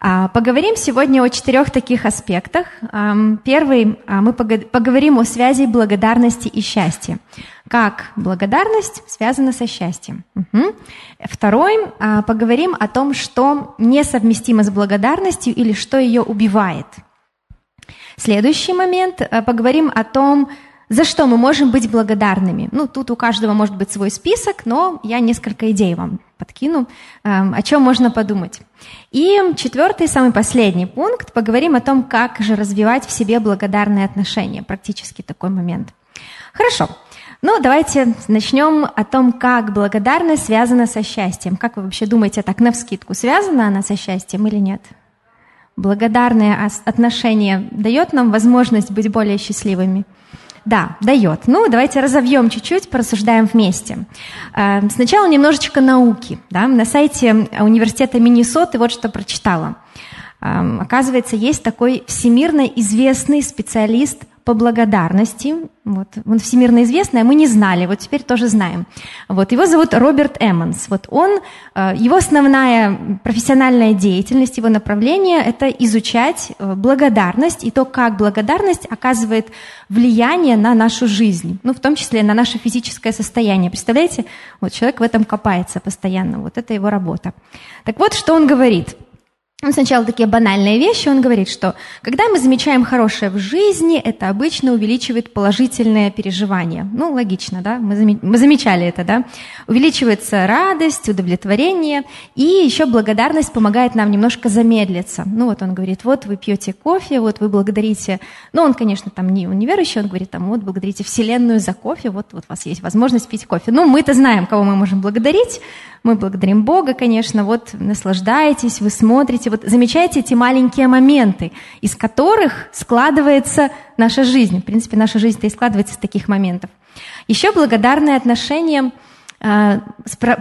А, поговорим сегодня о четырех таких аспектах. Первый, а, мы поговорим о связи благодарности и счастья. Как благодарность связана со счастьем. Угу. Второй, а, поговорим о том, что несовместимо с благодарностью или что ее убивает. Следующий момент, поговорим о том, за что мы можем быть благодарными. Ну, тут у каждого может быть свой список, но я несколько идей вам подкину, эм, о чем можно подумать. И четвертый, самый последний пункт, поговорим о том, как же развивать в себе благодарные отношения, практически такой момент. Хорошо. Ну, давайте начнем о том, как благодарность связана со счастьем. Как вы вообще думаете, так на вскидку, связана она со счастьем или нет? Благодарное отношение дает нам возможность быть более счастливыми? Да, дает. Ну, давайте разовьем чуть-чуть, порассуждаем вместе. Э, сначала немножечко науки. Да? На сайте университета Миннесоты вот что прочитала. Эм, оказывается, есть такой всемирно известный специалист по благодарности. Вот. Он всемирно известный, а мы не знали, вот теперь тоже знаем. Вот. Его зовут Роберт Эммонс. Вот он, э, его основная профессиональная деятельность, его направление – это изучать э, благодарность и то, как благодарность оказывает влияние на нашу жизнь, ну, в том числе на наше физическое состояние. Представляете, вот человек в этом копается постоянно, вот это его работа. Так вот, что он говорит – он сначала такие банальные вещи, он говорит, что когда мы замечаем хорошее в жизни, это обычно увеличивает положительные переживания. Ну, логично, да, мы, зам... мы замечали это, да. Увеличивается радость, удовлетворение, и еще благодарность помогает нам немножко замедлиться. Ну, вот он говорит, вот вы пьете кофе, вот вы благодарите, ну, он, конечно, там не, он не верующий, он говорит, там, вот благодарите Вселенную за кофе, вот, вот у вас есть возможность пить кофе. Ну, мы-то знаем, кого мы можем благодарить, мы благодарим Бога, конечно, вот наслаждаетесь, вы смотрите, вот замечаете эти маленькие моменты, из которых складывается наша жизнь. В принципе, наша жизнь-то и складывается из таких моментов. Еще благодарное отношение э,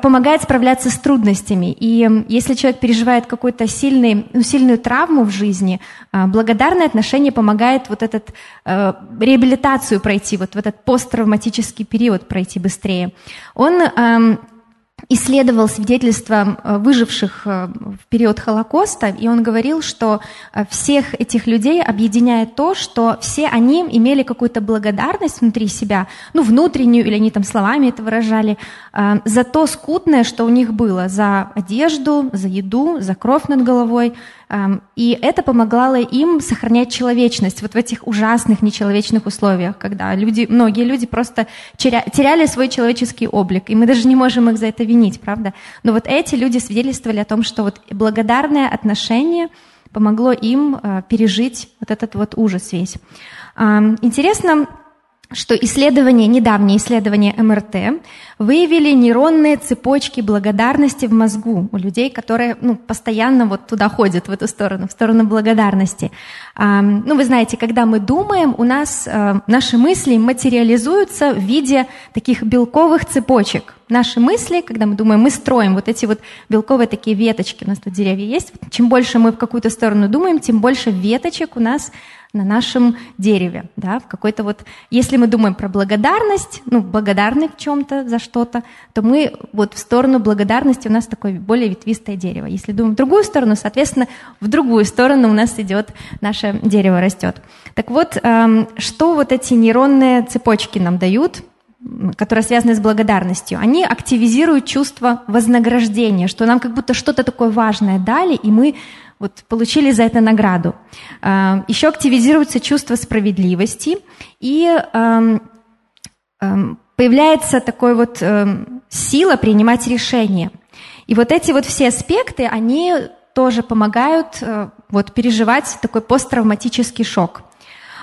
помогает справляться с трудностями. И если человек переживает какую-то сильный, ну, сильную травму в жизни, э, благодарное отношение помогает вот этот э, реабилитацию пройти, вот в этот посттравматический период пройти быстрее. Он эм, исследовал свидетельства э, выживших э, в период Холокоста, и он говорил, что э, всех этих людей объединяет то, что все они имели какую-то благодарность внутри себя, ну, внутреннюю, или они там словами это выражали, за то скудное, что у них было, за одежду, за еду, за кровь над головой, и это помогало им сохранять человечность вот в этих ужасных нечеловечных условиях, когда люди, многие люди просто теряли свой человеческий облик, и мы даже не можем их за это винить, правда? Но вот эти люди свидетельствовали о том, что вот благодарное отношение помогло им э, пережить вот этот вот ужас весь. Интересно, что исследования, недавние исследования МРТ выявили нейронные цепочки благодарности в мозгу у людей, которые ну, постоянно вот туда ходят, в эту сторону, в сторону благодарности. Ну, вы знаете, когда мы думаем, у нас э, наши мысли материализуются в виде таких белковых цепочек. Наши мысли, когда мы думаем, мы строим вот эти вот белковые такие веточки, у нас тут деревья есть, чем больше мы в какую-то сторону думаем, тем больше веточек у нас на нашем дереве, да, в какой-то вот, если мы думаем про благодарность, ну, благодарны в чем-то за что-то, то мы вот в сторону благодарности у нас такое более ветвистое дерево. Если думаем в другую сторону, соответственно, в другую сторону у нас идет наше дерево растет. Так вот, эм, что вот эти нейронные цепочки нам дают? которые связаны с благодарностью, они активизируют чувство вознаграждения, что нам как будто что-то такое важное дали, и мы вот получили за это награду. А, Еще активизируется чувство справедливости, и появляется такой вот сила принимать решения. И вот эти вот все аспекты, они тоже помогают э, вот переживать такой посттравматический шок.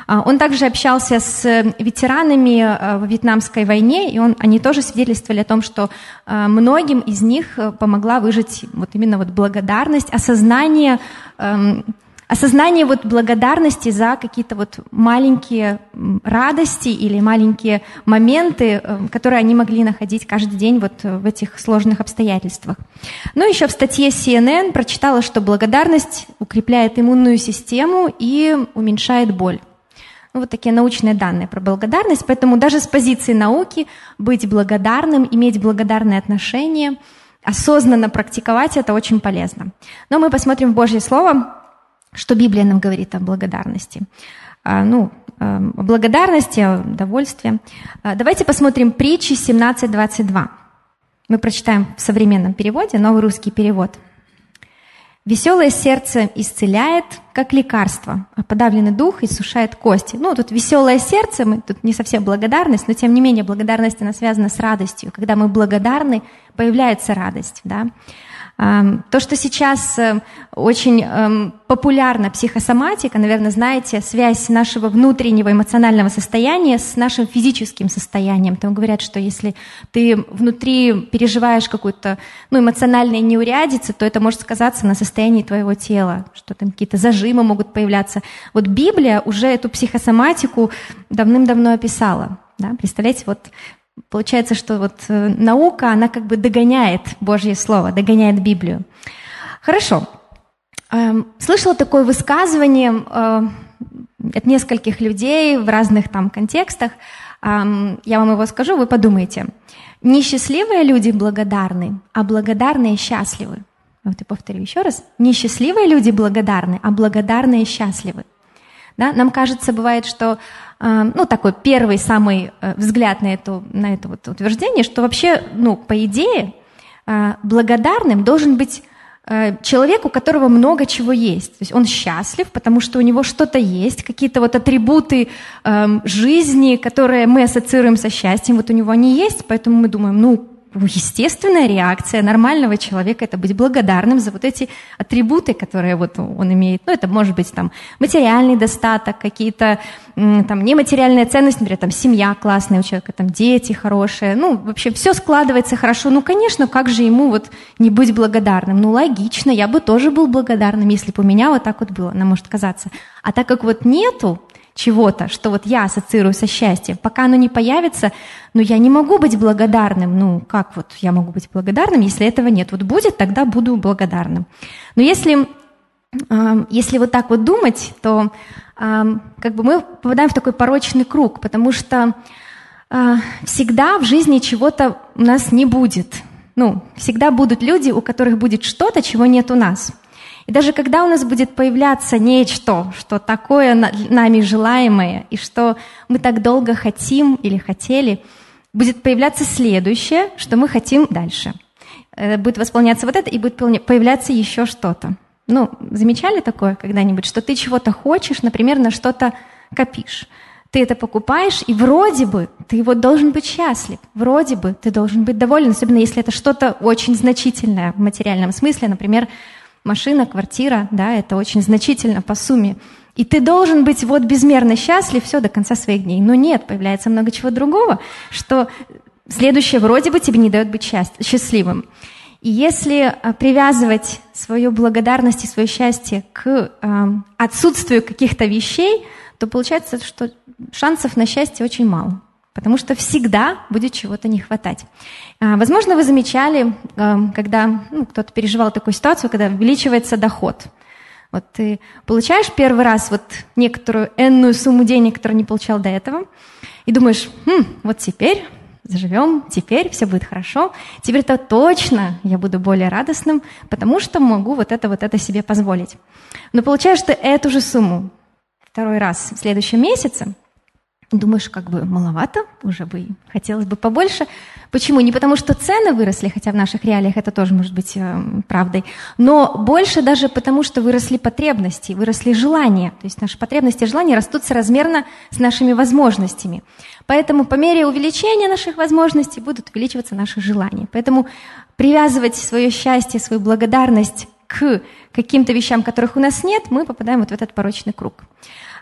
А, он также общался с ветеранами э, в Вьетнамской войне, и он, они тоже свидетельствовали о том, что э, многим из них э, помогла выжить вот именно вот благодарность, осознание, эм, осознание вот благодарности за какие-то вот маленькие радости или маленькие моменты, которые они могли находить каждый день вот в этих сложных обстоятельствах. Ну, еще в статье CNN прочитала, что благодарность укрепляет иммунную систему и уменьшает боль. Ну, вот такие научные данные про благодарность. Поэтому даже с позиции науки быть благодарным, иметь благодарное отношение осознанно практиковать это очень полезно. Но мы посмотрим в Божье Слово, что Библия нам говорит о благодарности. А, ну, о благодарности, о довольстве. А, давайте посмотрим притчи 17.22. Мы прочитаем в современном переводе, новый русский перевод – Веселое сердце исцеляет, как лекарство, а подавленный дух иссушает кости. Ну, тут веселое сердце, мы тут не совсем благодарность, но тем не менее благодарность, она связана с радостью. Когда мы благодарны, появляется радость, да. То, что сейчас э, очень эм, популярна психосоматика, наверное, знаете, связь нашего внутреннего эмоционального состояния с нашим физическим состоянием. Там говорят, что если ты внутри переживаешь какую-то ну, эмоциональную неурядицу, то это может сказаться на состоянии твоего тела, что там какие-то зажимы могут появляться. Вот Библия уже эту психосоматику давным-давно описала. Да? Представляете, вот Получается, что вот э, наука, она как бы догоняет Божье Слово, догоняет Библию. Хорошо. Эм, слышала такое высказывание э, от нескольких людей в разных там контекстах. Эм, я вам его скажу, вы подумайте. Несчастливые люди благодарны, а благодарные счастливы. Вот я повторю еще раз. Несчастливые люди благодарны, а благодарные счастливы. Да? Нам кажется, бывает, что а, ну, такой первый самый э, взгляд на, это на это вот утверждение, что вообще, ну, по идее, а, благодарным должен быть э, человек, у которого много чего есть. То есть он счастлив, потому что у него что-то есть, какие-то вот атрибуты э, жизни, которые мы ассоциируем со счастьем, вот у него они есть, поэтому мы думаем, ну, естественная реакция нормального человека это быть благодарным за вот эти атрибуты, которые вот он имеет. Ну, это может быть там материальный достаток, какие-то там нематериальные ценности, например, там семья классная у человека, там дети хорошие. Ну, вообще все складывается хорошо. Ну, конечно, как же ему вот не быть благодарным? Ну, логично, я бы тоже был благодарным, если бы у меня вот так вот было, нам может казаться. А так как вот нету, чего-то, что вот я ассоциирую со счастьем. Пока оно не появится, но я не могу быть благодарным. Ну, как вот я могу быть благодарным, если этого нет? Вот будет, тогда буду благодарным. Но если, если вот так вот думать, то как бы мы попадаем в такой порочный круг, потому что а, всегда в жизни чего-то у нас не будет. Ну, всегда будут люди, у которых будет что-то, чего нет у нас – и даже когда у нас будет появляться нечто, что такое нами желаемое, и что мы так долго хотим или хотели, будет появляться следующее, что мы хотим дальше. Э, будет восполняться вот это, и будет появляться еще что-то. Ну, замечали такое когда-нибудь, что ты чего-то хочешь, например, на что-то копишь. Ты это покупаешь, и вроде бы ты вот должен быть счастлив, вроде бы ты должен быть доволен, особенно если это что-то очень значительное в материальном смысле, например, машина, квартира, да, это очень значительно по сумме. И ты должен быть вот безмерно счастлив все до конца своих дней. Но нет, появляется много чего другого, что следующее вроде бы тебе не дает быть счастливым. И если а, привязывать свою благодарность и свое счастье к э, отсутствию каких-то вещей, то получается, что шансов на счастье очень мало потому что всегда будет чего-то не хватать. А, возможно, вы замечали, а, когда ну, кто-то переживал такую ситуацию, когда увеличивается доход. Вот ты получаешь первый раз вот некоторую энную сумму денег, которую не получал до этого, и думаешь, хм, вот теперь заживем, теперь все будет хорошо, теперь-то точно я буду более радостным, потому что могу вот это, вот это себе позволить. Но получаешь ты эту же сумму второй раз в следующем месяце, Думаешь, как бы маловато, уже бы хотелось бы побольше. Почему? Не потому, что цены выросли, хотя в наших реалиях это тоже может быть э, правдой, но больше даже потому, что выросли потребности, выросли желания. То есть наши потребности и желания растут соразмерно с нашими возможностями. Поэтому по мере увеличения наших возможностей будут увеличиваться наши желания. Поэтому привязывать свое счастье, свою благодарность к каким-то вещам, которых у нас нет, мы попадаем вот в этот порочный круг.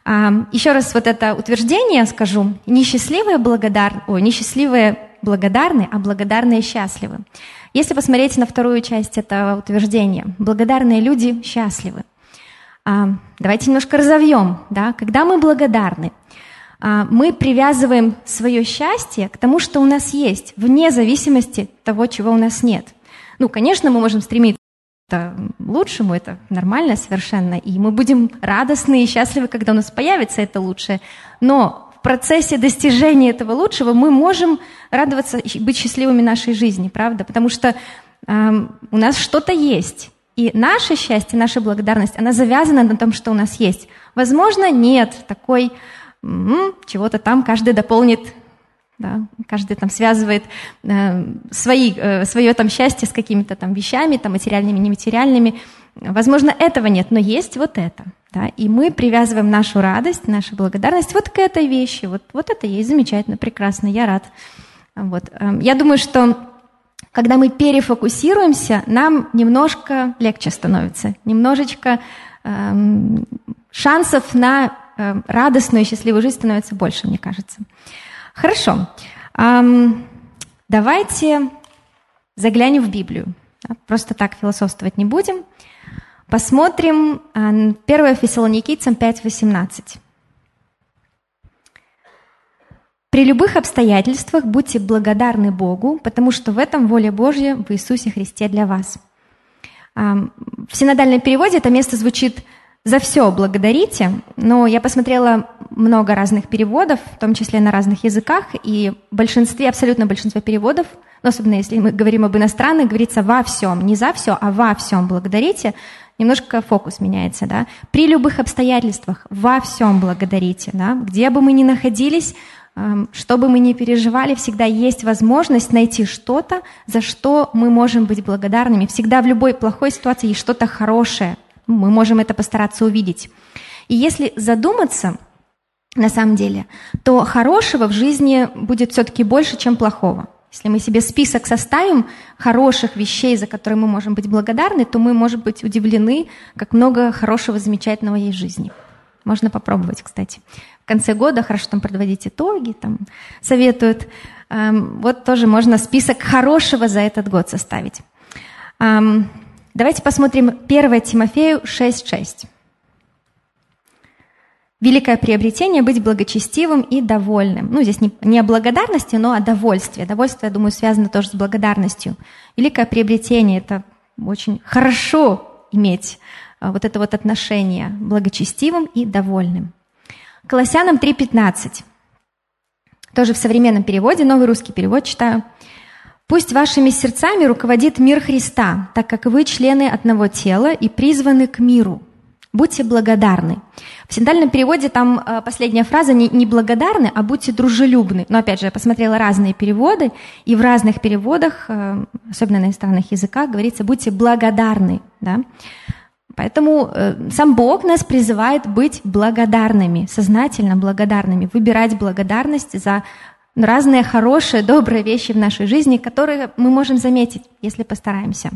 Еще раз вот это утверждение скажу. Несчастливые, благодар... Ой, несчастливые благодарны, а благодарные счастливы. Если посмотреть на вторую часть этого утверждения, благодарные люди счастливы. Давайте немножко разовьем. Да? Когда мы благодарны, а, мы привязываем свое счастье к тому, что у нас есть, вне зависимости того, чего у нас нет. Ну, конечно, мы можем стремиться это лучшему, это нормально совершенно, и мы будем радостны и счастливы, когда у нас появится это лучшее. Но в процессе достижения этого лучшего мы можем радоваться и быть счастливыми нашей жизни, правда? Потому что у нас что-то есть. И наше счастье, наша благодарность, она завязана на том, что у нас есть. Возможно, нет такой чего-то там каждый дополнит, да, каждый там связывает э, свои, э, свое там счастье с какими-то там вещами, там материальными, нематериальными. Возможно, этого нет, но есть вот это. Да, и мы привязываем нашу радость, нашу благодарность вот к этой вещи. Вот, вот это есть замечательно, прекрасно, я рад. Вот. Эм, я думаю, что когда мы перефокусируемся, нам немножко легче становится, немножечко эм, шансов на э, радостную и счастливую жизнь становится больше, мне кажется. Хорошо. Давайте заглянем в Библию. Просто так философствовать не будем. Посмотрим 1 э, Фессалоникийцам 5.18. При любых обстоятельствах будьте благодарны Богу, потому что в этом воля Божья в Иисусе Христе для вас. В синодальном переводе это место звучит «за все благодарите», но я посмотрела много разных переводов, в том числе на разных языках, и в большинстве, абсолютно большинство переводов, но особенно если мы говорим об иностранных, говорится «во всем», не «за все», а «во всем благодарите», немножко фокус меняется, да. При любых обстоятельствах во всем благодарите, да. Где бы мы ни находились, что бы мы ни переживали, всегда есть возможность найти что-то, за что мы можем быть благодарными. Всегда в любой плохой ситуации есть что-то хорошее. Мы можем это постараться увидеть. И если задуматься, на самом деле, то хорошего в жизни будет все-таки больше, чем плохого. Если мы себе список составим хороших вещей, за которые мы можем быть благодарны, то мы, можем быть, удивлены, как много хорошего, замечательного есть в жизни. Можно попробовать, кстати в конце года хорошо там подводить итоги, там советуют. Эм, вот тоже можно список хорошего за этот год составить. Давайте посмотрим 1 Тимофею 6.6. Великое приобретение – быть благочестивым и довольным. Ну, здесь не, не о благодарности, но о довольстве. Довольство, я думаю, связано тоже с благодарностью. Великое приобретение – это очень хорошо иметь э, вот это вот отношение благочестивым и довольным. Колоссянам 3.15. Тоже в современном переводе, новый русский перевод читаю. «Пусть вашими сердцами руководит мир Христа, так как вы члены одного тела и призваны к миру. Будьте благодарны». В синодальном переводе там э, последняя фраза не, не благодарны, а будьте дружелюбны. Но опять же, я посмотрела разные переводы, и в разных переводах, э, особенно на иностранных языках, говорится «будьте благодарны». Да? Поэтому э, сам Бог нас призывает быть благодарными, сознательно благодарными, выбирать благодарность за разные хорошие, добрые вещи в нашей жизни, которые мы можем заметить, если постараемся.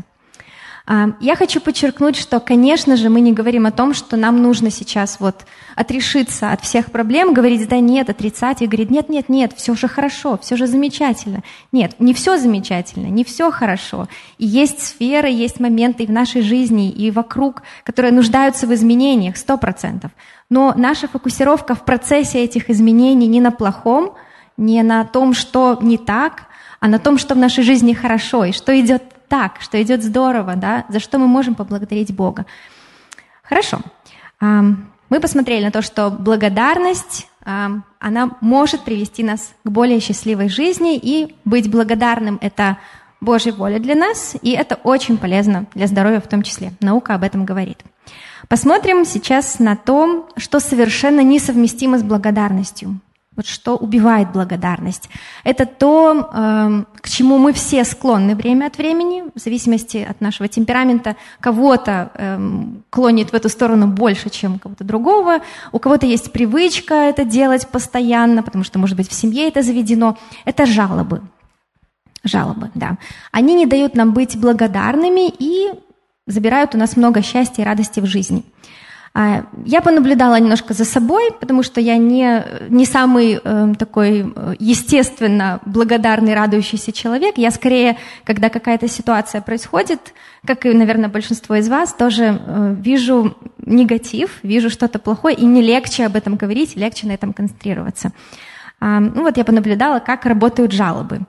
А, я хочу подчеркнуть, что, конечно же, мы не говорим о том, что нам нужно сейчас вот отрешиться от всех проблем, говорить «да нет», отрицать и говорить «нет, нет, нет, все же хорошо, все же замечательно». Нет, не все замечательно, не все хорошо. И есть сферы, есть моменты в нашей жизни, и вокруг, которые нуждаются в изменениях, сто процентов. Но наша фокусировка в процессе этих изменений не на плохом, не на том, что не так, а на том, что в нашей жизни хорошо и что идет так, что идет здорово, да, за что мы можем поблагодарить Бога. Хорошо. Мы посмотрели на то, что благодарность, она может привести нас к более счастливой жизни, и быть благодарным – это Божья воля для нас, и это очень полезно для здоровья в том числе. Наука об этом говорит. Посмотрим сейчас на то, что совершенно несовместимо с благодарностью. Вот что убивает благодарность. Это то, эм, к чему мы все склонны время от времени, в зависимости от нашего темперамента. Кого-то эм, клонит в эту сторону больше, чем кого-то другого. У кого-то есть привычка это делать постоянно, потому что, может быть, в семье это заведено. Это жалобы. Жалобы, да. Они не дают нам быть благодарными и забирают у нас много счастья и радости в жизни. А, я понаблюдала немножко за собой, потому что я не, не самый э, такой э, естественно благодарный, радующийся человек. Я скорее, когда какая-то ситуация происходит, как и, наверное, большинство из вас, тоже э, вижу негатив, вижу что-то плохое, и не легче об этом говорить, легче на этом концентрироваться. А, ну вот я понаблюдала, как работают жалобы.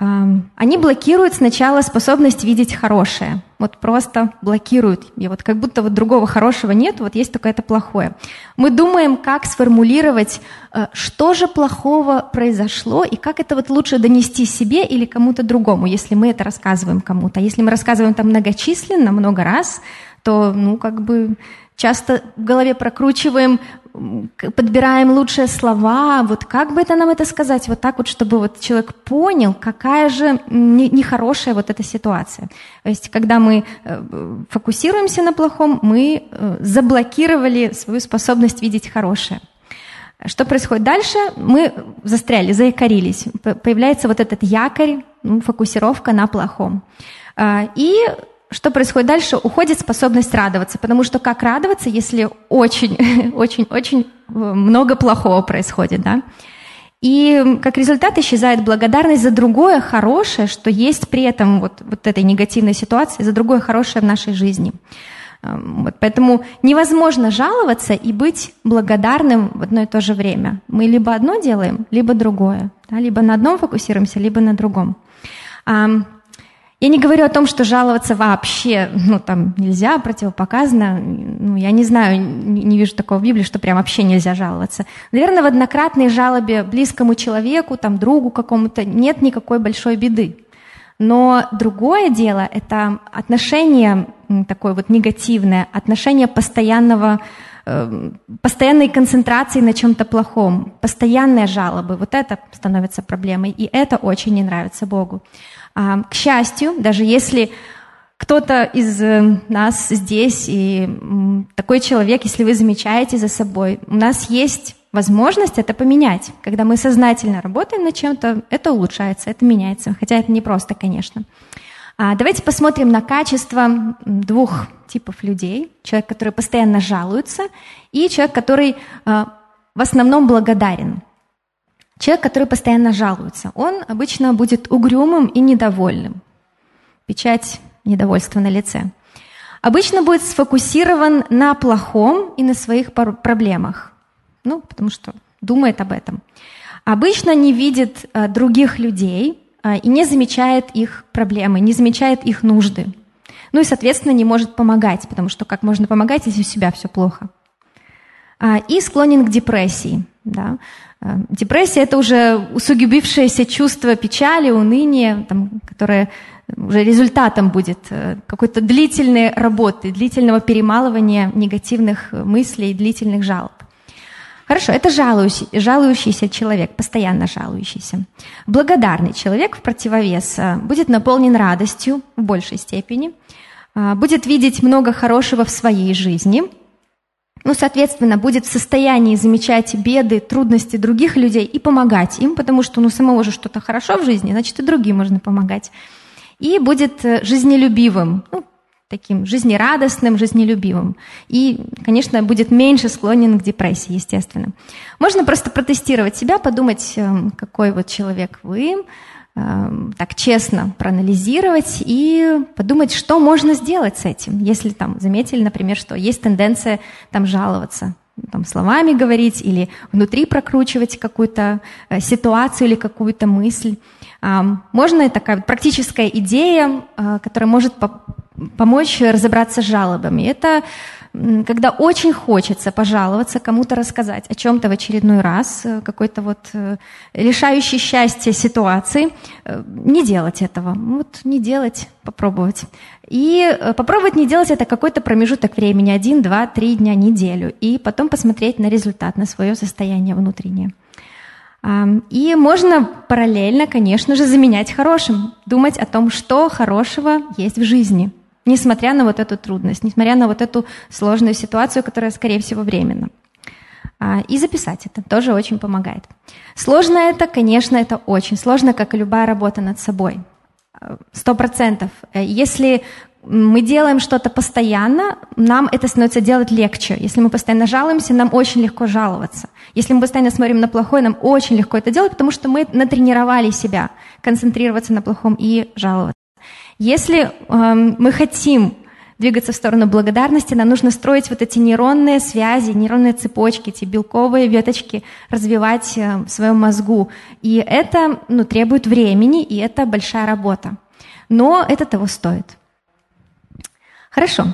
Они блокируют сначала способность видеть хорошее. Вот просто блокируют. И вот как будто вот другого хорошего нет, вот есть только это плохое. Мы думаем, как сформулировать, э, что же плохого произошло, и как это вот лучше донести себе или кому-то другому, если мы это рассказываем кому-то. Если мы рассказываем там многочисленно, много раз, то, ну, как бы часто в голове прокручиваем, подбираем лучшие слова, вот как бы это нам это сказать, вот так вот, чтобы вот человек понял, какая же нехорошая вот эта ситуация. То есть, когда мы э, фокусируемся на плохом, мы э, заблокировали свою способность видеть хорошее. Что происходит дальше? Мы застряли, заякорились. Появляется вот этот якорь, ну, фокусировка на плохом. А, и что происходит дальше? Уходит способность радоваться, потому что как радоваться, если очень, очень, очень э, много плохого происходит, да? И как результат исчезает благодарность за другое хорошее, что есть при этом вот, вот этой негативной ситуации, за другое хорошее в нашей жизни. Эм, вот, поэтому невозможно жаловаться и быть благодарным в одно и то же время. Мы либо одно делаем, либо другое. Да? Либо на одном фокусируемся, либо на другом. Я не говорю о том, что жаловаться вообще, ну, там, нельзя, противопоказано. Ну, я не знаю, не, не вижу такого в Библии, что прям вообще нельзя жаловаться. Наверное, в однократной жалобе близкому человеку, там, другу какому-то нет никакой большой беды. Но другое дело – это отношение такое вот негативное, отношение постоянного э, постоянной концентрации на чем-то плохом, постоянные жалобы, вот это становится проблемой, и это очень не нравится Богу. А, к счастью, даже если кто-то из э, нас здесь и такой человек, если вы замечаете за собой, у нас есть возможность это поменять. Когда мы сознательно работаем над чем-то, это улучшается, это меняется. Хотя это не просто, конечно. А, давайте посмотрим на качество двух типов людей. Человек, который постоянно жалуется, и человек, который а, в основном благодарен. Человек, который постоянно жалуется, он обычно будет угрюмым и недовольным. Печать недовольства на лице. Обычно будет сфокусирован на плохом и на своих проблемах. Ну, потому что думает об этом. Обычно не видит а, других людей а, и не замечает их проблемы, не замечает их нужды. Ну и, соответственно, не может помогать, потому что как можно помогать, если у себя все плохо. А, и склонен к депрессии. Да? Э, депрессия – это уже усугубившееся чувство печали, уныния, там, которое уже результатом будет э, какой-то длительной работы, длительного перемалывания негативных мыслей, длительных жалоб. Хорошо, это жалующий, жалующийся человек, постоянно жалующийся. Благодарный человек в противовес э, будет наполнен радостью в большей степени, будет видеть много хорошего в своей жизни – ну, соответственно, будет в состоянии замечать беды, трудности других людей и помогать им, потому что ну, самого же что-то хорошо в жизни, значит, и другим можно помогать. И будет э, жизнелюбивым, ну, таким жизнерадостным, жизнелюбивым. И, конечно, будет меньше склонен к депрессии, естественно. Можно просто протестировать себя, подумать, эм, какой вот человек вы, так честно проанализировать и подумать, что можно сделать с этим. Если там заметили, например, что есть тенденция там жаловаться, там, словами говорить или внутри прокручивать какую-то э, ситуацию или какую-то мысль. Можно такая практическая идея, э, которая может помочь разобраться с жалобами. Это когда очень хочется пожаловаться, кому-то рассказать о чем-то в очередной раз, э, какой-то вот э, лишающий счастья ситуации, э, не делать этого. Вот не делать, попробовать. И попробовать не делать это какой-то промежуток времени, один, два, три дня, неделю, и потом посмотреть на результат, на свое состояние внутреннее. И можно параллельно, конечно же, заменять хорошим, думать о том, что хорошего есть в жизни – несмотря на вот эту трудность, несмотря на вот эту сложную ситуацию, которая, скорее всего, временна. А, и записать это тоже очень помогает. Сложно это, конечно, это очень сложно, как и любая работа над собой. Сто процентов. Если мы делаем что-то постоянно, нам это становится делать легче. Если мы постоянно жалуемся, нам очень легко жаловаться. Если мы постоянно смотрим на плохое, нам очень легко это делать, потому что мы натренировали себя концентрироваться на плохом и жаловаться. Если э, мы хотим двигаться в сторону благодарности, нам нужно строить вот эти нейронные связи, нейронные цепочки, эти белковые веточки развивать э, в своем мозгу. И это ну, требует времени, и это большая работа. Но это того стоит. Хорошо.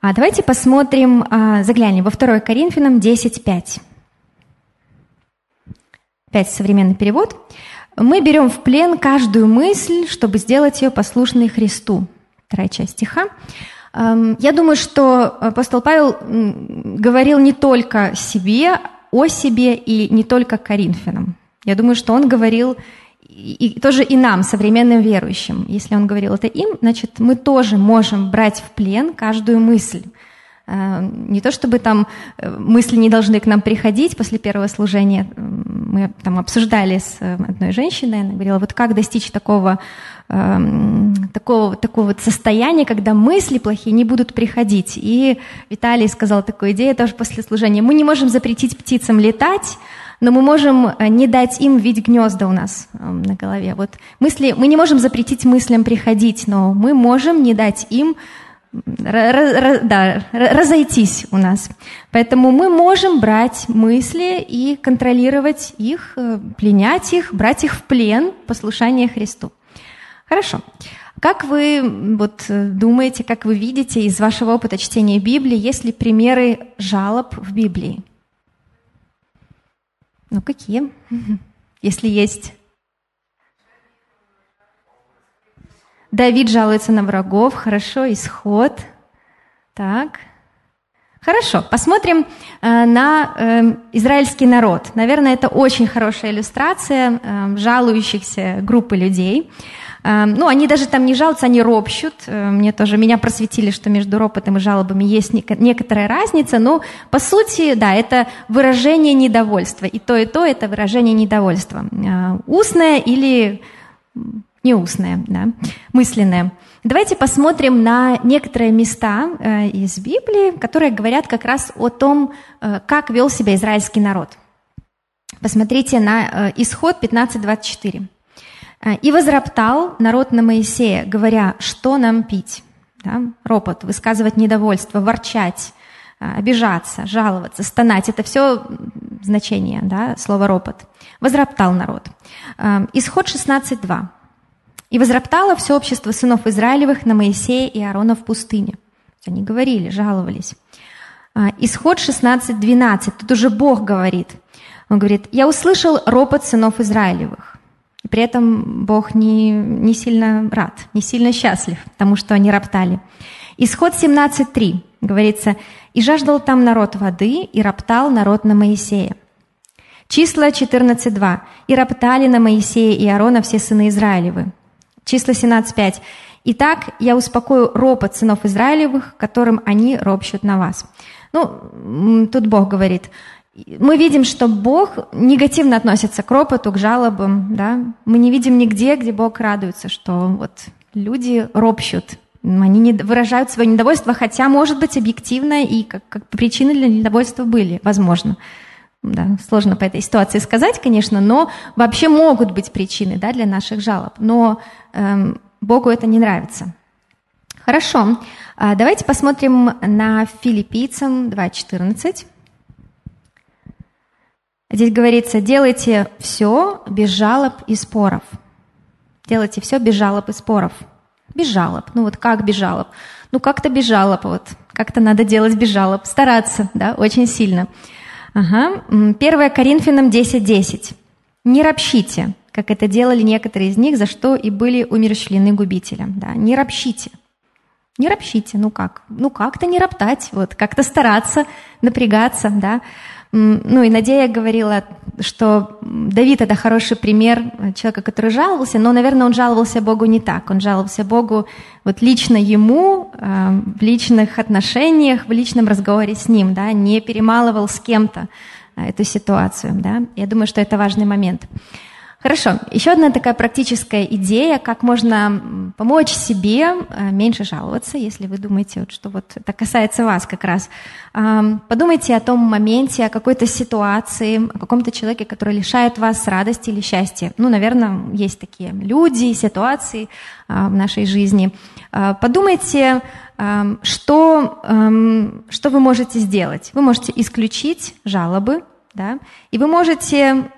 А давайте посмотрим, а, заглянем во 2 Коринфянам 10.5. Опять современный перевод. Мы берем в плен каждую мысль, чтобы сделать ее послушной Христу. Вторая часть стиха. Я думаю, что апостол Павел говорил не только себе, о себе и не только Коринфянам. Я думаю, что он говорил и, и тоже и нам, современным верующим. Если он говорил это им, значит, мы тоже можем брать в плен каждую мысль. Э, не то чтобы там э, мысли не должны к нам приходить после первого служения. Мы там обсуждали с э, одной женщиной, она говорила, вот как достичь такого, эм, такого, такого вот состояния, когда мысли плохие не будут приходить. И Виталий сказал такую идею тоже после служения. Мы не можем запретить птицам летать, но мы можем не дать им видеть гнезда у нас на голове. Вот мысли, мы не можем запретить мыслям приходить, но мы можем не дать им да, разойтись у нас. Поэтому мы можем брать мысли и контролировать их, э, пленять их, брать их в плен, послушание Христу. Хорошо. Как вы вот, э, думаете, как вы видите из вашего опыта чтения Библии, есть ли примеры жалоб в Библии? Ну, какие? Если есть. Давид жалуется на врагов. Хорошо, исход. Так. Хорошо, посмотрим э, на э, израильский народ. Наверное, это очень хорошая иллюстрация э, жалующихся группы людей. Ну, они даже там не жалуются, они ропщут. Мне тоже, меня просветили, что между ропотом и жалобами есть нек- некоторая разница, но по сути, да, это выражение недовольства. И то, и то это выражение недовольства. Устное или не устное, да, мысленное. Давайте посмотрим на некоторые места э, из Библии, которые говорят как раз о том, э, как вел себя израильский народ. Посмотрите на э, исход 15.24. «И возроптал народ на Моисея, говоря, что нам пить?» да? Ропот, высказывать недовольство, ворчать, обижаться, жаловаться, стонать. Это все значение да, слова «ропот». Возроптал народ. Исход 16.2. И возроптало все общество сынов Израилевых на Моисея и Аарона в пустыне. Они говорили, жаловались. А, исход 16.12. Тут уже Бог говорит. Он говорит, я услышал ропот сынов Израилевых. При этом Бог не, не сильно рад, не сильно счастлив, потому что они роптали. Исход 17.3 говорится, «И жаждал там народ воды, и роптал народ на Моисея». Числа 14.2. «И роптали на Моисея и Аарона все сыны Израилевы». Числа 17.5. «Итак, я успокою ропот сынов Израилевых, которым они ропщут на вас». Ну, тут Бог говорит. Мы видим, что Бог негативно относится к ропоту, к жалобам. Да? Мы не видим нигде, где Бог радуется, что вот люди ропщут, они не выражают свое недовольство, хотя, может быть, объективно и как, как причины для недовольства были, возможно. Да, сложно по этой ситуации сказать, конечно, но вообще могут быть причины да, для наших жалоб. Но эм, Богу это не нравится. Хорошо, а, давайте посмотрим на филиппийцам 2.14. Здесь говорится, делайте все без жалоб и споров. Делайте все без жалоб и споров. Без жалоб. Ну вот как без жалоб? Ну как-то без жалоб. Вот. Как-то надо делать без жалоб. Стараться, да, очень сильно. Ага. 1 Коринфянам 10.10. 10. «Не ропщите, как это делали некоторые из них, за что и были умерщвлены губителем». Да, не ропщите. Не ропщите, ну как? Ну как-то не роптать, вот, как-то стараться, напрягаться, да. Ну и Надея говорила, что Давид это хороший пример человека, который жаловался, но, наверное, он жаловался Богу не так. Он жаловался Богу вот лично ему, э, в личных отношениях, в личном разговоре с ним, да, не перемалывал с кем-то э, эту ситуацию, да. Я думаю, что это важный момент. Хорошо. Еще одна такая практическая идея, как можно помочь себе э, меньше жаловаться, если вы думаете, что вот это касается вас как раз. Подумайте о том моменте, о какой-то ситуации, о каком-то человеке, который лишает вас радости или счастья. Ну, наверное, есть такие люди, ситуации а, в нашей жизни. А, подумайте, что, что вы можете сделать. Вы можете исключить жалобы, да, и вы можете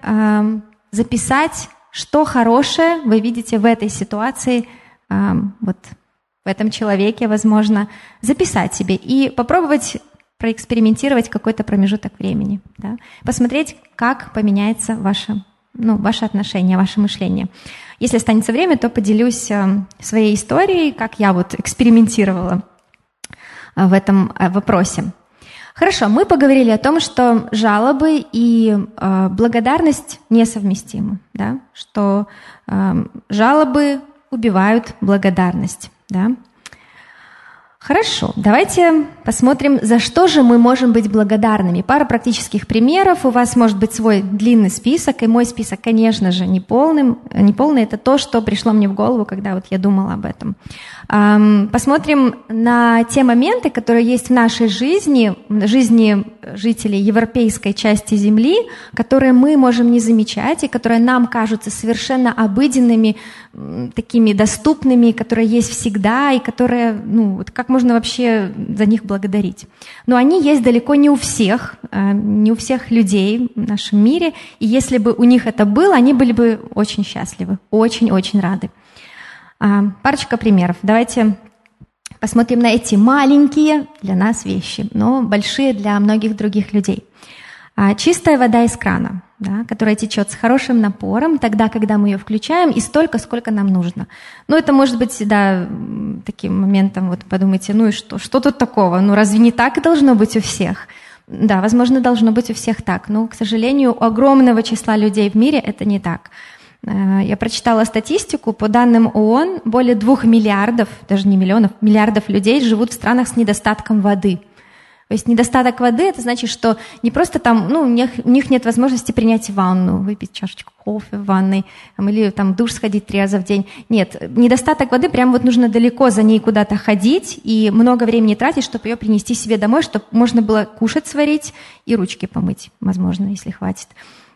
записать, что хорошее вы видите в этой ситуации, вот в этом человеке, возможно, записать себе и попробовать проэкспериментировать какой-то промежуток времени, да, посмотреть, как поменяется ваше, ну, ваше отношение, ваше мышление. Если останется время, то поделюсь своей историей, как я вот экспериментировала в этом э, вопросе. Хорошо, мы поговорили о том, что жалобы и э, благодарность несовместимы, да? что э, жалобы убивают благодарность. Да? Хорошо, давайте посмотрим, за что же мы можем быть благодарными. Пара практических примеров. У вас может быть свой длинный список, и мой список, конечно же, не полным. Не полный это то, что пришло мне в голову, когда вот я думала об этом. Посмотрим на те моменты, которые есть в нашей жизни, жизни жителей европейской части Земли, которые мы можем не замечать и которые нам кажутся совершенно обыденными, такими доступными, которые есть всегда и которые, ну, как можно вообще за них благодарить. Но они есть далеко не у всех, э, не у всех людей в нашем мире, и если бы у них это было, они были бы очень счастливы, очень-очень рады. А, парочка примеров. Давайте посмотрим на эти маленькие для нас вещи, но большие для многих других людей. А, чистая вода из крана, да, которая течет с хорошим напором, тогда, когда мы ее включаем, и столько, сколько нам нужно. Ну, это может быть, да, таким моментом, вот подумайте, ну и что, что тут такого? Ну, разве не так должно быть у всех? Да, возможно, должно быть у всех так, но, к сожалению, у огромного числа людей в мире это не так. Э, я прочитала статистику, по данным ООН, более двух миллиардов, даже не миллионов, миллиардов людей живут в странах с недостатком воды. То есть недостаток воды – это значит, что не просто там, ну, у них, у них нет возможности принять ванну, выпить чашечку кофе в ванной, там, или там душ сходить три раза в день. Нет, недостаток воды, прям вот нужно далеко за ней куда-то ходить и много времени тратить, чтобы ее принести себе домой, чтобы можно было кушать сварить и ручки помыть, возможно, если хватит.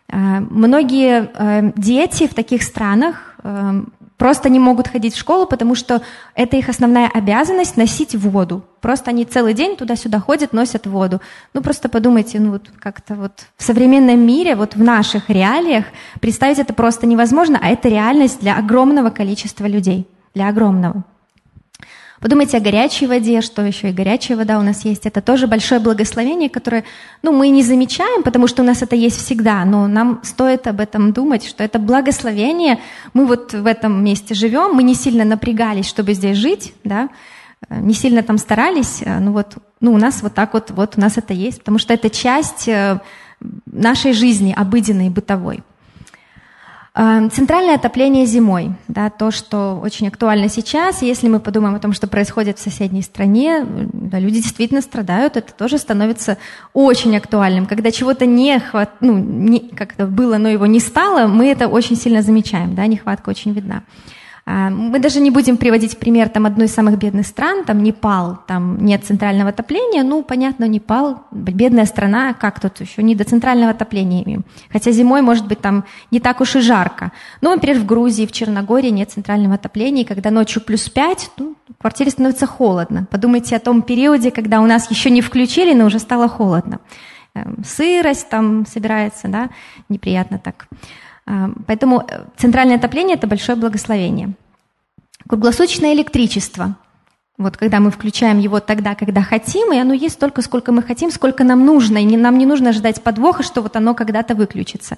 Э, многие э, дети в таких странах э, просто не могут ходить в школу, потому что это их основная обязанность носить воду. Просто они целый день туда-сюда ходят, носят воду. Ну просто подумайте, ну вот как-то вот в современном мире, вот в наших реалиях представить это просто невозможно, а это реальность для огромного количества людей, для огромного. Подумайте о горячей воде, что еще и горячая вода у нас есть. Это тоже большое благословение, которое ну, мы не замечаем, потому что у нас это есть всегда, но нам стоит об этом думать, что это благословение. Мы вот в этом месте живем, мы не сильно напрягались, чтобы здесь жить, да, не сильно там старались, ну вот, ну у нас вот так вот, вот у нас это есть, потому что это часть э, нашей жизни, обыденной, бытовой. Эм, центральное отопление зимой, да, то, что очень актуально сейчас. Если мы подумаем о том, что происходит в соседней стране, да, люди действительно страдают, это тоже становится очень актуальным. Когда чего-то не хват, ну, не, как-то было, но его не стало, мы это очень сильно замечаем, да, нехватка очень видна. А, мы даже не будем приводить пример там, одной из самых бедных стран, там Непал, там нет центрального отопления, ну, понятно, Непал, бедная страна, как тут еще не до центрального отопления. Хотя зимой, может быть, там не так уж и жарко. Ну, например, в Грузии, в Черногории нет центрального отопления, когда ночью плюс 5, ну, в квартире становится холодно. Подумайте о том периоде, когда у нас еще не включили, но уже стало холодно. Эм, сырость там собирается, да, неприятно так. А, поэтому э, центральное отопление – это большое благословение. Круглосуточное электричество. Вот когда мы включаем его тогда, когда хотим, и оно есть столько, сколько мы хотим, сколько нам нужно, и нам не нужно ждать подвоха, что вот оно когда-то выключится.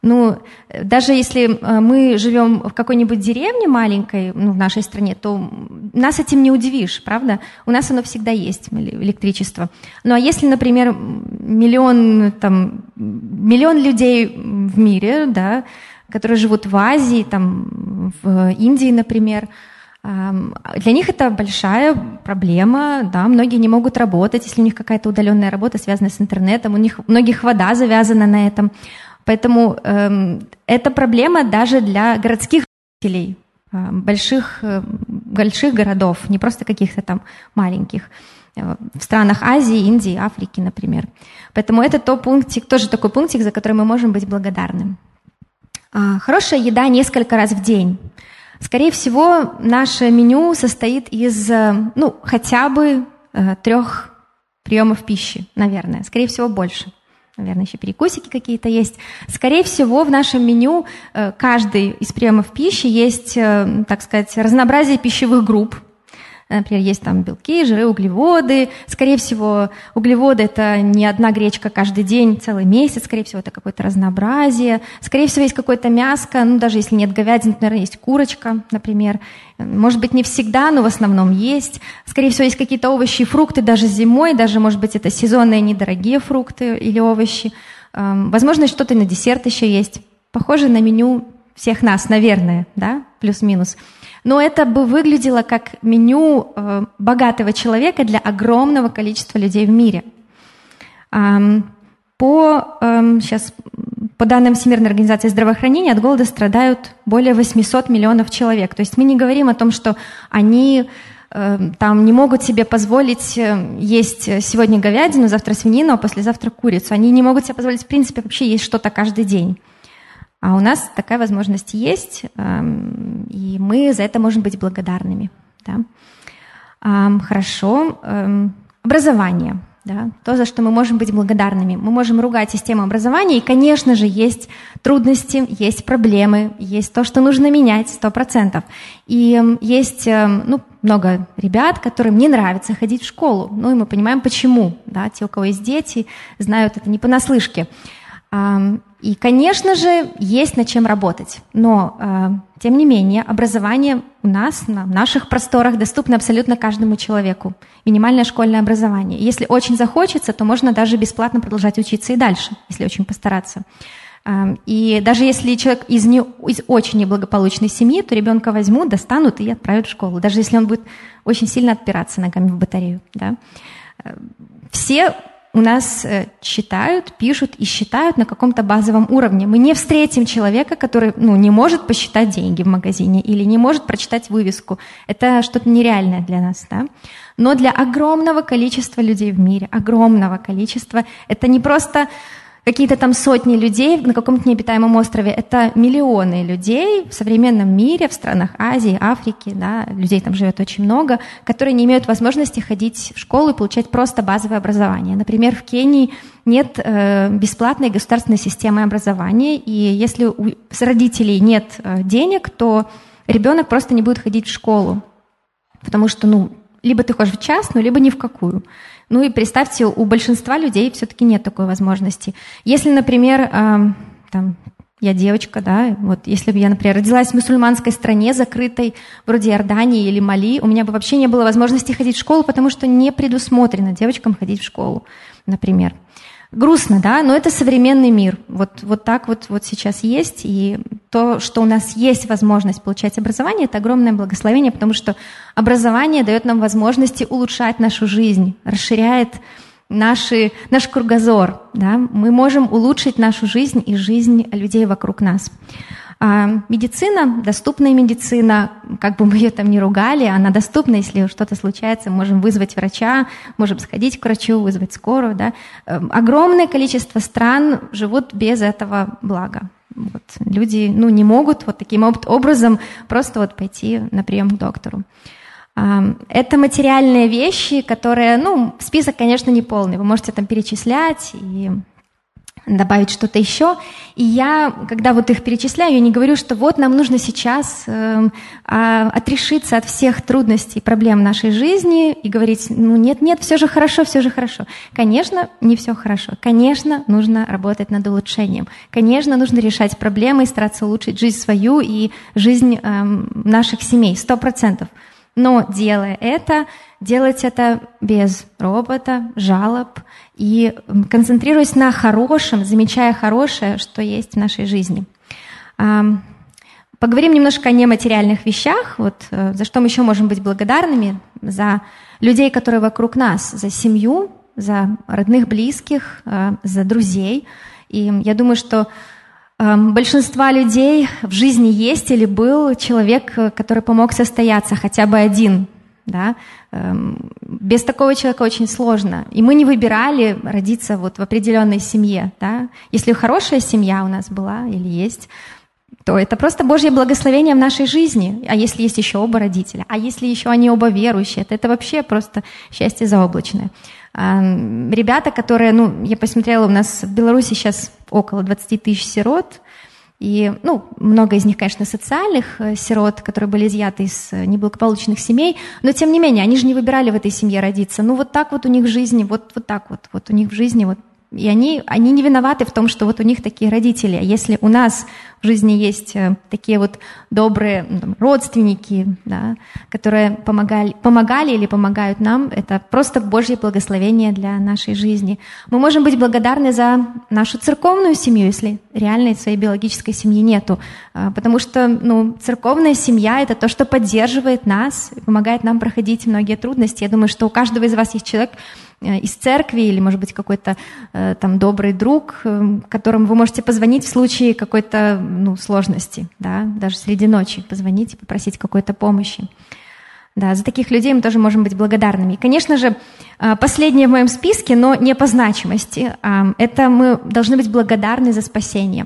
Ну, даже если э, мы живем в какой-нибудь деревне маленькой, ну, в нашей стране, то нас этим не удивишь, правда? У нас оно всегда есть, электричество. Ну, а если, например, миллион, там, миллион людей в мире, да, которые живут в Азии, там, в Индии, например, для них это большая проблема, да, многие не могут работать, если у них какая-то удаленная работа, связанная с интернетом, у них у многих вода завязана на этом. Поэтому э, это проблема даже для городских жителей, больших, э, больших городов, не просто каких-то там маленьких в странах Азии, Индии, Африки, например. Поэтому это то пунктик, тоже такой пунктик, за который мы можем быть благодарны. А, хорошая еда несколько раз в день. Скорее всего, наше меню состоит из, э, ну, хотя бы э, трех приемов пищи, наверное. Скорее всего, больше. Наверное, еще перекусики какие-то есть. Скорее всего, в нашем меню э, каждый из приемов пищи есть, так сказать, разнообразие пищевых групп, Например, есть там белки, жиры, углеводы. Скорее всего, углеводы – это не одна гречка каждый день, целый месяц. Скорее всего, это какое-то разнообразие. Скорее всего, есть какое-то мяско. Ну, даже если нет говядины, то, наверное, есть курочка, например. Может быть, не всегда, но в основном есть. Скорее всего, есть какие-то овощи и фрукты даже зимой. Даже, может быть, это сезонные недорогие фрукты или овощи. Эм, возможно, что-то на десерт еще есть. Похоже на меню всех нас, наверное, да, плюс-минус. Но это бы выглядело как меню э, богатого человека для огромного количества людей в мире. Эм, по, эм, сейчас, по данным Всемирной организации здравоохранения, от голода страдают более 800 миллионов человек. То есть мы не говорим о том, что они э, там не могут себе позволить э, есть сегодня говядину, завтра свинину, а послезавтра курицу. Они не могут себе позволить, в принципе, вообще есть что-то каждый день. А у нас такая возможность есть, эм, и мы за это можем быть благодарными. Да? Хорошо. Эм, образование. Да, то, за что мы можем быть благодарными. Мы можем ругать систему образования, и, конечно же, есть трудности, есть проблемы, есть то, что нужно менять, сто процентов. И эм, есть ну, много ребят, которым не нравится ходить в школу. Ну, и мы понимаем, почему. Да? Те, у кого есть дети, знают это не понаслышке. И, конечно же, есть над чем работать. Но, э, тем не менее, образование у нас на наших просторах доступно абсолютно каждому человеку. Минимальное школьное образование. Если очень захочется, то можно даже бесплатно продолжать учиться и дальше, если очень постараться. И даже если человек из, не, из очень неблагополучной семьи, то ребенка возьмут, достанут и отправят в школу, даже если он будет очень сильно отпираться ногами в батарею. Да? Э, все у нас э, читают, пишут и считают на каком-то базовом уровне. Мы не встретим человека, который ну, не может посчитать деньги в магазине или не может прочитать вывеску. Это что-то нереальное для нас. Да? Но для огромного количества людей в мире, огромного количества, это не просто какие-то там сотни людей на каком-то необитаемом острове. Это миллионы людей в современном мире, в странах Азии, Африки, да, людей там живет очень много, которые не имеют возможности ходить в школу и получать просто базовое образование. Например, в Кении нет э, бесплатной государственной системы образования, и если у родителей нет э, денег, то ребенок просто не будет ходить в школу, потому что, ну, либо ты ходишь в частную, либо ни в какую. Ну и представьте, у большинства людей все-таки нет такой возможности. Если, например, э, там, я девочка, да, вот если бы я, например, родилась в мусульманской стране, закрытой, вроде Иордании или Мали, у меня бы вообще не было возможности ходить в школу, потому что не предусмотрено девочкам ходить в школу, например. Грустно, да, но это современный мир. Вот, вот так вот, вот сейчас есть. И то, что у нас есть возможность получать образование, это огромное благословение, потому что образование дает нам возможности улучшать нашу жизнь, расширяет наши, наш кругозор. Да? Мы можем улучшить нашу жизнь и жизнь людей вокруг нас. А медицина, доступная медицина, как бы мы ее там ни ругали, она доступна, если что-то случается, можем вызвать врача, можем сходить к врачу, вызвать скорую. Да? Эм, огромное количество стран живут без этого блага. Вот. Люди ну, не могут вот таким образом просто вот пойти на прием к доктору. Это материальные вещи, которые, ну, список, конечно, не полный. Вы можете там перечислять и добавить что-то еще. И я, когда вот их перечисляю, я не говорю, что вот нам нужно сейчас э, отрешиться от всех трудностей и проблем нашей жизни и говорить, ну нет, нет, все же хорошо, все же хорошо. Конечно, не все хорошо. Конечно, нужно работать над улучшением. Конечно, нужно решать проблемы и стараться улучшить жизнь свою и жизнь э, наших семей. Сто процентов. Но делая это, делать это без робота, жалоб и концентрируясь на хорошем, замечая хорошее, что есть в нашей жизни. Поговорим немножко о нематериальных вещах, вот, э, за что мы еще можем быть благодарными, за людей, которые вокруг нас, за семью, за родных, близких, э, за друзей. И я думаю, что большинства людей в жизни есть или был человек, э, который помог состояться, хотя бы один. Да? Эм, без такого человека очень сложно. И мы не выбирали родиться вот в определенной семье. Да? Если хорошая семья у нас была или есть, то это просто Божье благословение в нашей жизни. А если есть еще оба родителя, а если еще они оба верующие, то это вообще просто счастье заоблачное. Ребята, которые, ну, я посмотрела, у нас в Беларуси сейчас около 20 тысяч сирот, и, ну, много из них, конечно, социальных э, сирот, которые были изъяты из э, неблагополучных семей, но тем не менее, они же не выбирали в этой семье родиться. Ну, вот так вот у них в жизни, вот, вот так вот, вот у них в жизни вот и они, они не виноваты в том, что вот у них такие родители. А если у нас в жизни есть э, такие вот добрые ну, там, родственники, да, которые помогали, помогали или помогают нам, это просто Божье благословение для нашей жизни. Мы можем быть благодарны за нашу церковную семью, если реальной своей биологической семьи нету. А, потому что ну, церковная семья — это то, что поддерживает нас, помогает нам проходить многие трудности. Я думаю, что у каждого из вас есть человек, из церкви или, может быть, какой-то э, там добрый друг, э, которому вы можете позвонить в случае какой-то ну, сложности, да, даже среди ночи позвонить и попросить какой-то помощи. Да, за таких людей мы тоже можем быть благодарными. И, конечно же, последнее в моем списке, но не по значимости, это мы должны быть благодарны за спасение.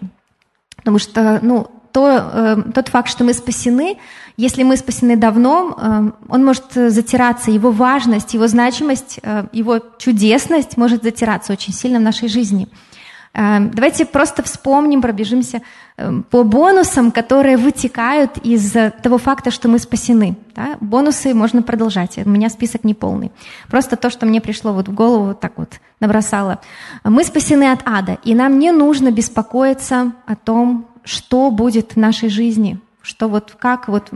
Потому что, ну, то, тот факт, что мы спасены, если мы спасены давно, э, он может затираться, его важность, его значимость, э, его чудесность может затираться очень сильно в нашей жизни. Э, давайте просто вспомним, пробежимся по бонусам, которые вытекают из того факта, что мы спасены. Да? Бонусы можно продолжать, у меня список не полный. Просто то, что мне пришло вот в голову, вот так вот набросало. Мы спасены от ада, и нам не нужно беспокоиться о том, что будет в нашей жизни – что вот как вот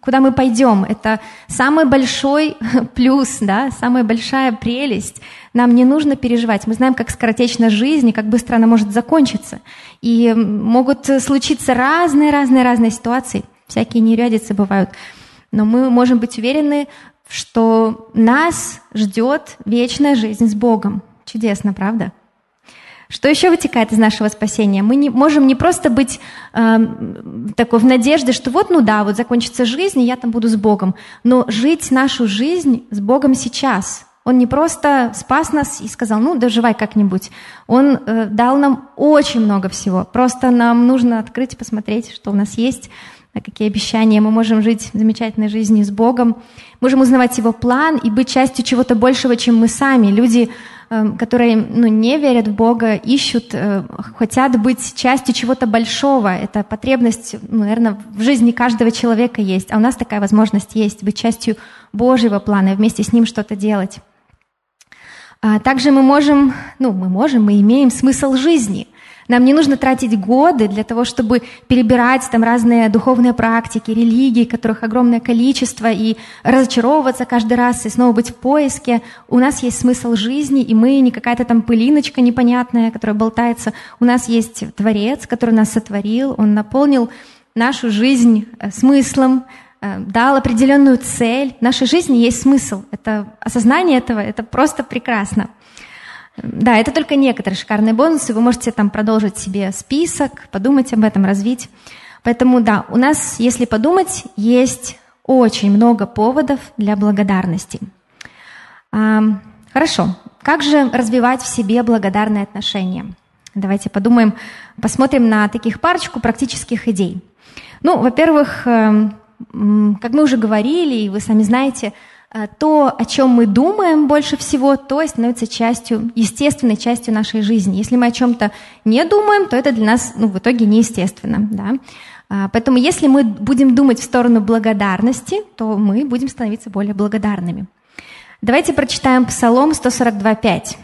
куда мы пойдем, это самый большой плюс, да, самая большая прелесть. Нам не нужно переживать. Мы знаем, как скоротечна жизнь и как быстро она может закончиться. И могут случиться разные-разные-разные ситуации, всякие неурядицы бывают. Но мы можем быть уверены, что нас ждет вечная жизнь с Богом. Чудесно, правда? Что еще вытекает из нашего спасения? Мы не, можем не просто быть э, такой в надежде, что вот, ну да, вот закончится жизнь, и я там буду с Богом, но жить нашу жизнь с Богом сейчас. Он не просто спас нас и сказал, ну, доживай как-нибудь. Он э, дал нам очень много всего. Просто нам нужно открыть, посмотреть, что у нас есть, какие обещания. Мы можем жить замечательной жизнью с Богом, можем узнавать Его план и быть частью чего-то большего, чем мы сами. Люди которые ну, не верят в Бога, ищут, э, хотят быть частью чего-то большого. Это потребность, ну, наверное, в жизни каждого человека есть. А у нас такая возможность есть, быть частью Божьего плана и вместе с Ним что-то делать. А также мы можем, ну, мы можем, мы имеем смысл жизни. Нам не нужно тратить годы для того, чтобы перебирать там разные духовные практики, религии, которых огромное количество, и разочаровываться каждый раз, и снова быть в поиске. У нас есть смысл жизни, и мы не какая-то там пылиночка непонятная, которая болтается. У нас есть Творец, который нас сотворил, Он наполнил нашу жизнь э, смыслом, э, дал определенную цель. В нашей жизни есть смысл. Это осознание этого, это просто прекрасно. Да, это только некоторые шикарные бонусы. Вы можете там продолжить себе список, подумать об этом, развить. Поэтому да, у нас, если подумать, есть очень много поводов для благодарности. А, хорошо. Как же развивать в себе благодарные отношения? Давайте подумаем, посмотрим на таких парочку практических идей. Ну, во-первых, эм, как мы уже говорили, и вы сами знаете, то, о чем мы думаем больше всего, то становится частью, естественной частью нашей жизни. Если мы о чем-то не думаем, то это для нас ну, в итоге неестественно. Да? А, поэтому если мы будем думать в сторону благодарности, то мы будем становиться более благодарными. Давайте прочитаем Псалом 142.5.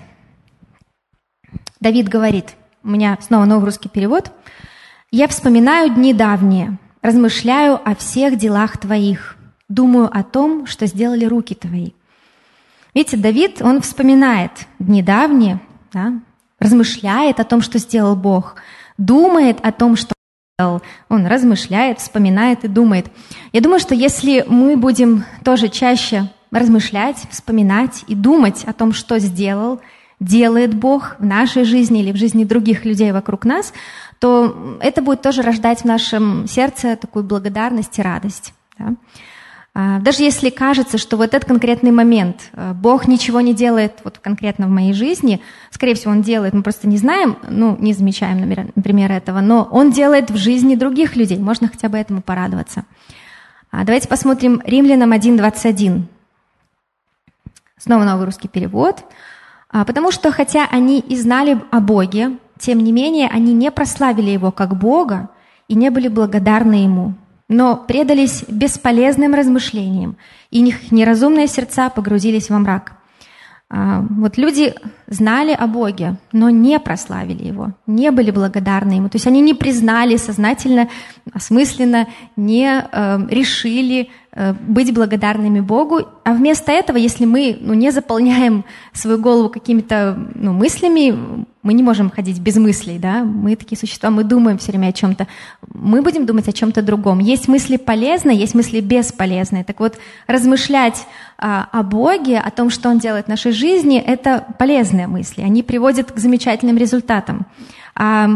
Давид говорит, у меня снова новый русский перевод. «Я вспоминаю дни давние, размышляю о всех делах Твоих, думаю о том, что сделали руки твои. Видите, Давид, он вспоминает недавние, да, размышляет о том, что сделал Бог, думает о том, что сделал. Он размышляет, вспоминает и думает. Я думаю, что если мы будем тоже чаще размышлять, вспоминать и думать о том, что сделал, делает Бог в нашей жизни или в жизни других людей вокруг нас, то это будет тоже рождать в нашем сердце такую благодарность и радость. Да? А, даже если кажется, что вот этот конкретный момент э, Бог ничего не делает вот конкретно в моей жизни, скорее всего, Он делает, мы просто не знаем, ну, не замечаем, например, этого, но Он делает в жизни других людей, можно хотя бы этому порадоваться. А, давайте посмотрим Римлянам 1.21. Снова новый русский перевод. А, Потому что, хотя они и знали о Боге, тем не менее, они не прославили Его как Бога и не были благодарны Ему – но предались бесполезным размышлениям, и их неразумные сердца погрузились во мрак. А, вот люди знали о Боге, но не прославили Его, не были благодарны Ему. То есть они не признали сознательно, осмысленно, не э, решили э, быть благодарными Богу. А вместо этого, если мы ну, не заполняем свою голову какими-то ну, мыслями, мы не можем ходить без мыслей, да, мы такие существа, мы думаем все время о чем-то, мы будем думать о чем-то другом. Есть мысли полезные, есть мысли бесполезные. Так вот, размышлять о Боге, о том, что Он делает в нашей жизни, это полезные мысли, они приводят к замечательным результатам. А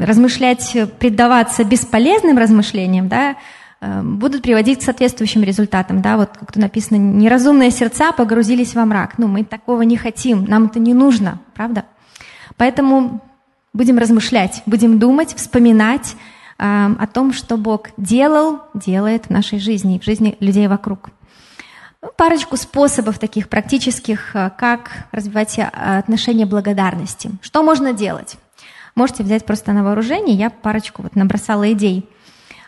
размышлять, предаваться бесполезным размышлениям, да, э, будут приводить к соответствующим результатам. Да? Вот как тут написано, неразумные сердца погрузились во мрак. Ну, мы такого не хотим, нам это не нужно, правда? Поэтому будем размышлять, будем думать, вспоминать э, о том, что Бог делал, делает в нашей жизни и в жизни людей вокруг. Ну, парочку способов таких практических, э, как развивать э, отношения благодарности. Что можно делать? Можете взять просто на вооружение, я парочку вот набросала идей.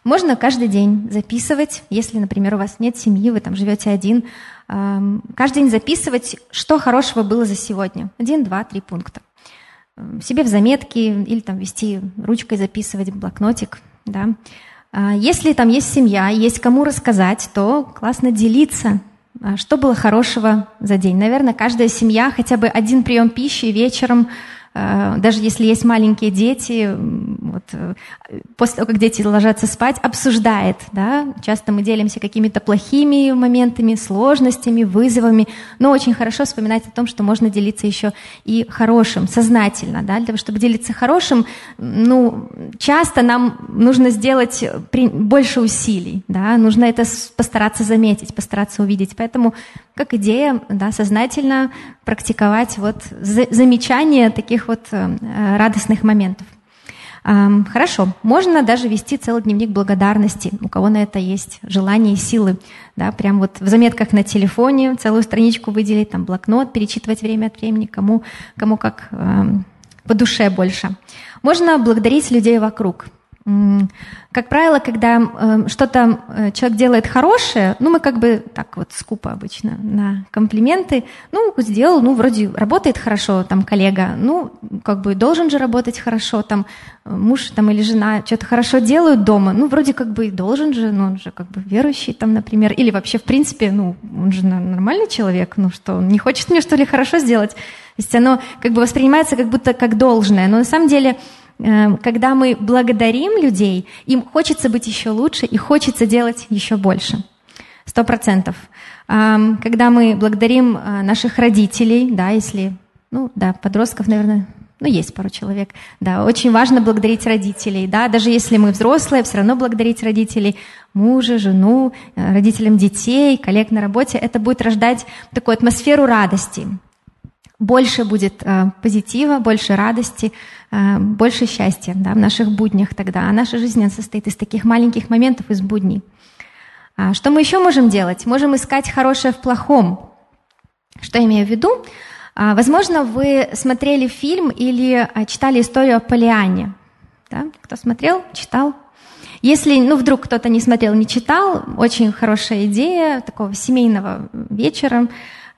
Можно каждый день записывать, если, например, у вас нет семьи, вы там живете один, эм, каждый день записывать, что хорошего было за сегодня. Один, два, три пункта себе в заметки или там вести ручкой записывать блокнотик, да. А если там есть семья, есть кому рассказать, то классно делиться, что было хорошего за день. Наверное, каждая семья хотя бы один прием пищи вечером даже если есть маленькие дети, вот, э, после того, как дети ложатся спать, обсуждает. Да? Часто мы делимся какими-то плохими моментами, сложностями, вызовами, но очень хорошо вспоминать о том, что можно делиться еще и хорошим, сознательно. Да? Для того, чтобы делиться хорошим, ну, часто нам нужно сделать больше усилий, да? нужно это постараться заметить, постараться увидеть. Поэтому как идея, да, сознательно практиковать вот замечание таких вот э, радостных моментов. Хорошо, можно даже вести целый дневник благодарности, у кого на это есть желание и силы. Да, прям вот в заметках на телефоне целую страничку выделить, там блокнот, перечитывать время от времени, кому, кому как по душе больше. Можно благодарить людей вокруг. Как правило, когда э, что-то э, человек делает хорошее, ну, мы как бы так вот скупо обычно на комплименты, ну, сделал, ну, вроде работает хорошо, там, коллега, ну, как бы должен же работать хорошо, там, муж там или жена что-то хорошо делают дома, ну, вроде как бы должен же, ну, он же как бы верующий там, например, или вообще, в принципе, ну, он же нормальный человек, ну, что, он не хочет мне, что ли, хорошо сделать? То есть оно как бы воспринимается как будто как должное, но на самом деле когда мы благодарим людей, им хочется быть еще лучше и хочется делать еще больше. Сто процентов. Эм, когда мы благодарим э, наших родителей, да, если, ну, да, подростков, наверное, ну, есть пару человек, да, очень важно благодарить родителей, да, даже если мы взрослые, все равно благодарить родителей, мужа, жену, э, родителям детей, коллег на работе, это будет рождать такую атмосферу радости. Больше будет э, позитива, больше радости, Э, больше счастья да, в наших буднях тогда. А наша жизнь состоит из таких маленьких моментов, из будней. А что мы еще можем делать? Можем искать хорошее в плохом. Что я имею в виду? А, возможно, вы смотрели фильм или а, читали историю о Полиане. Да? Кто смотрел, читал? Если, ну, вдруг кто-то не смотрел, не читал, очень хорошая идея такого семейного вечера.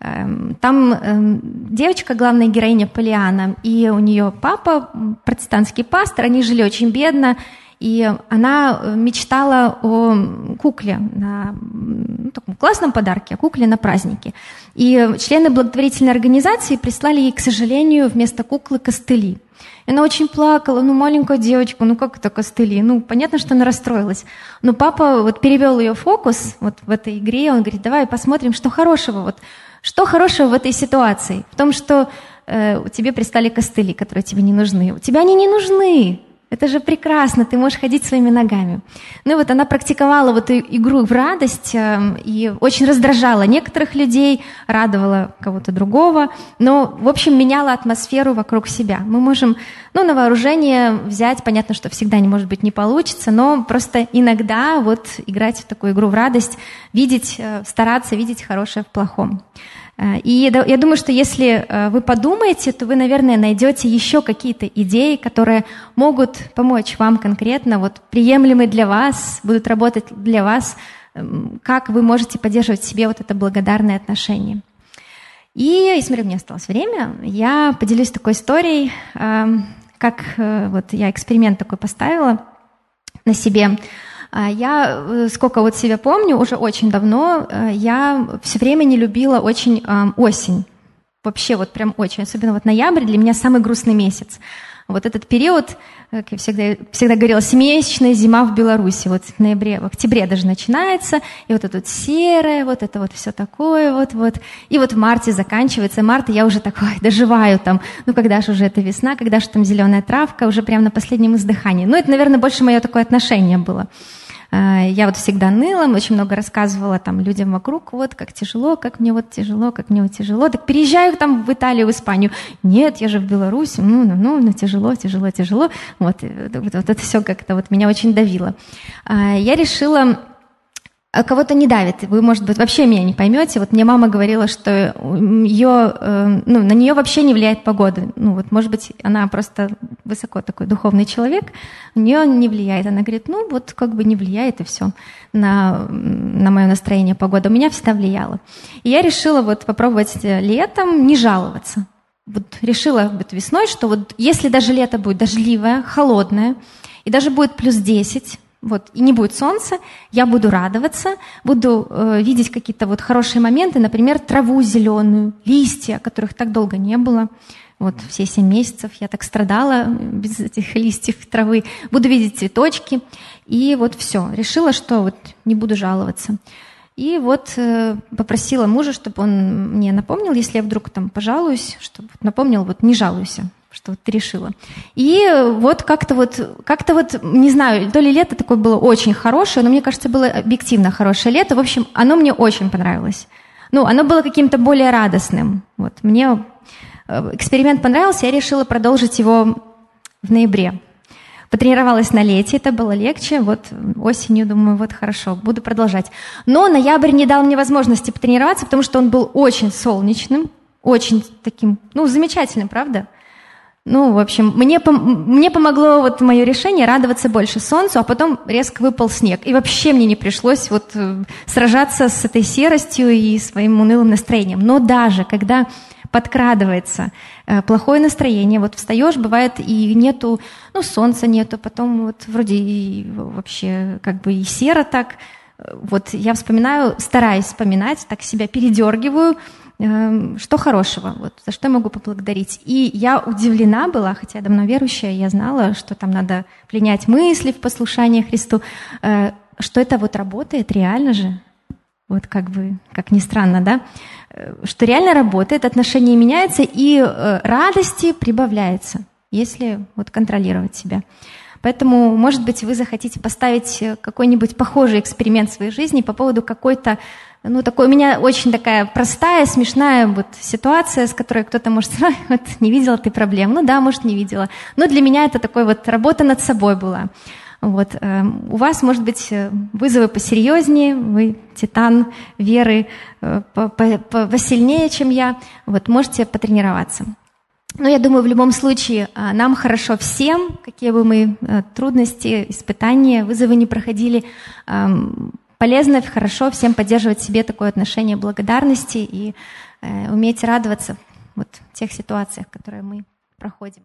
Эм, там эм, девочка, главная героиня Полиана, и у нее папа, протестантский пастор, они жили очень бедно, и она э, мечтала о кукле, на ну, таком классном подарке, о кукле на празднике. И члены благотворительной организации прислали ей, к сожалению, вместо куклы костыли. И она очень плакала, ну, маленькая девочка, ну, как это костыли? Ну, понятно, что она расстроилась. Но папа вот перевел ее фокус вот в этой игре, он говорит, давай посмотрим, что хорошего вот что хорошего в этой ситуации? В том, что э, тебе пристали костыли, которые тебе не нужны. У тебя они не нужны. Это же прекрасно, ты можешь ходить своими ногами. Ну и вот она практиковала вот эту игру в радость э, и очень раздражала некоторых людей, радовала кого-то другого, но, в общем, меняла атмосферу вокруг себя. Мы можем, ну, на вооружение взять, понятно, что всегда не может быть не получится, но просто иногда вот играть в такую игру в радость, видеть, э, стараться видеть хорошее в плохом. Э, и я думаю, что если э, вы подумаете, то вы, наверное, найдете еще какие-то идеи, которые могут помочь вам конкретно, вот приемлемые для вас, будут работать для вас, эм, как вы можете поддерживать в себе вот это благодарное отношение. И, если у меня осталось время, я поделюсь такой историей, эм, как э, вот я эксперимент такой поставила на себе. А я, э, сколько вот себя помню, уже очень давно, э, я все время не любила очень осень. Вообще вот прям очень. Особенно вот ноябрь для меня самый грустный месяц. Вот этот период, как я всегда, всегда говорила, семимесячная зима в Беларуси. Вот в ноябре, в октябре даже начинается. И вот это вот серое, вот это вот все такое вот, вот. И вот в марте заканчивается. Март я уже такой доживаю там. Ну, когда же уже это весна, когда же там зеленая травка, уже прямо на последнем издыхании. Ну, это, наверное, больше мое такое отношение было. Э, я вот всегда ныла, очень много рассказывала там людям вокруг, вот как тяжело, как мне вот тяжело, как мне вот тяжело. Так переезжаю там в Италию, в Испанию. Нет, я же в Беларусь, ну, ну, ну, ну тяжело, тяжело, тяжело. Вот, э, вот, вот это все как-то вот меня очень давило. Э, я решила а кого-то не давит. Вы, может быть, вообще меня не поймете. Вот мне мама говорила, что ее, э, ну, на нее вообще не влияет погода. Ну, вот, может быть, она просто высоко такой духовный человек, у нее не влияет. Она говорит, ну, вот как бы не влияет и все на, на мое настроение погода. У меня всегда влияла. И я решила вот попробовать летом не жаловаться. Вот решила вот весной, что вот если даже лето будет дождливое, холодное, и даже будет плюс 10, вот, и не будет солнца, я буду радоваться, буду э, видеть какие-то вот хорошие моменты, например, траву зеленую, листья, которых так долго не было. Вот все семь месяцев я так страдала без этих листьев травы. Буду видеть цветочки. И вот все. Решила, что вот не буду жаловаться. И вот э, попросила мужа, чтобы он мне напомнил, если я вдруг там пожалуюсь, чтобы напомнил, вот не жалуйся что вот решила. И вот как-то вот, как-то вот, не знаю, то ли лето такое было очень хорошее, но мне кажется, было объективно хорошее лето. В общем, оно мне очень понравилось. Ну, оно было каким-то более радостным. Вот, мне э, эксперимент понравился, я решила продолжить его в ноябре. Потренировалась на лете, это было легче. Вот осенью думаю, вот хорошо, буду продолжать. Но ноябрь не дал мне возможности потренироваться, потому что он был очень солнечным, очень таким, ну, замечательным, правда? Ну, в общем, мне, мне помогло вот мое решение радоваться больше солнцу, а потом резко выпал снег. И вообще мне не пришлось вот э, сражаться с этой серостью и своим унылым настроением. Но даже когда подкрадывается э, плохое настроение, вот встаешь, бывает и нету, ну, солнца нету, потом вот вроде и вообще как бы и серо так. Э, вот я вспоминаю, стараюсь вспоминать, так себя передергиваю, что хорошего, вот, за что я могу поблагодарить. И я удивлена была, хотя я давно верующая, я знала, что там надо пленять мысли в послушании Христу, э, что это вот работает реально же, вот как бы, как ни странно, да, э, что реально работает, отношение меняется, и э, радости прибавляется, если вот контролировать себя. Поэтому, может быть, вы захотите поставить какой-нибудь похожий эксперимент в своей жизни по поводу какой-то ну, такой, у меня очень такая простая, смешная вот ситуация, с которой кто-то может сказать, вот не видела ты проблем. Ну да, может, не видела. Но для меня это такой вот работа над собой была. Вот. Э, у вас, может быть, э, вызовы посерьезнее, вы титан веры э, посильнее, чем я. Вот, можете потренироваться. Но я думаю, в любом случае нам хорошо всем, какие бы мы трудности, испытания, вызовы не проходили, эм, полезно, хорошо всем поддерживать себе такое отношение благодарности и э, уметь радоваться вот тех ситуациях, которые мы проходим.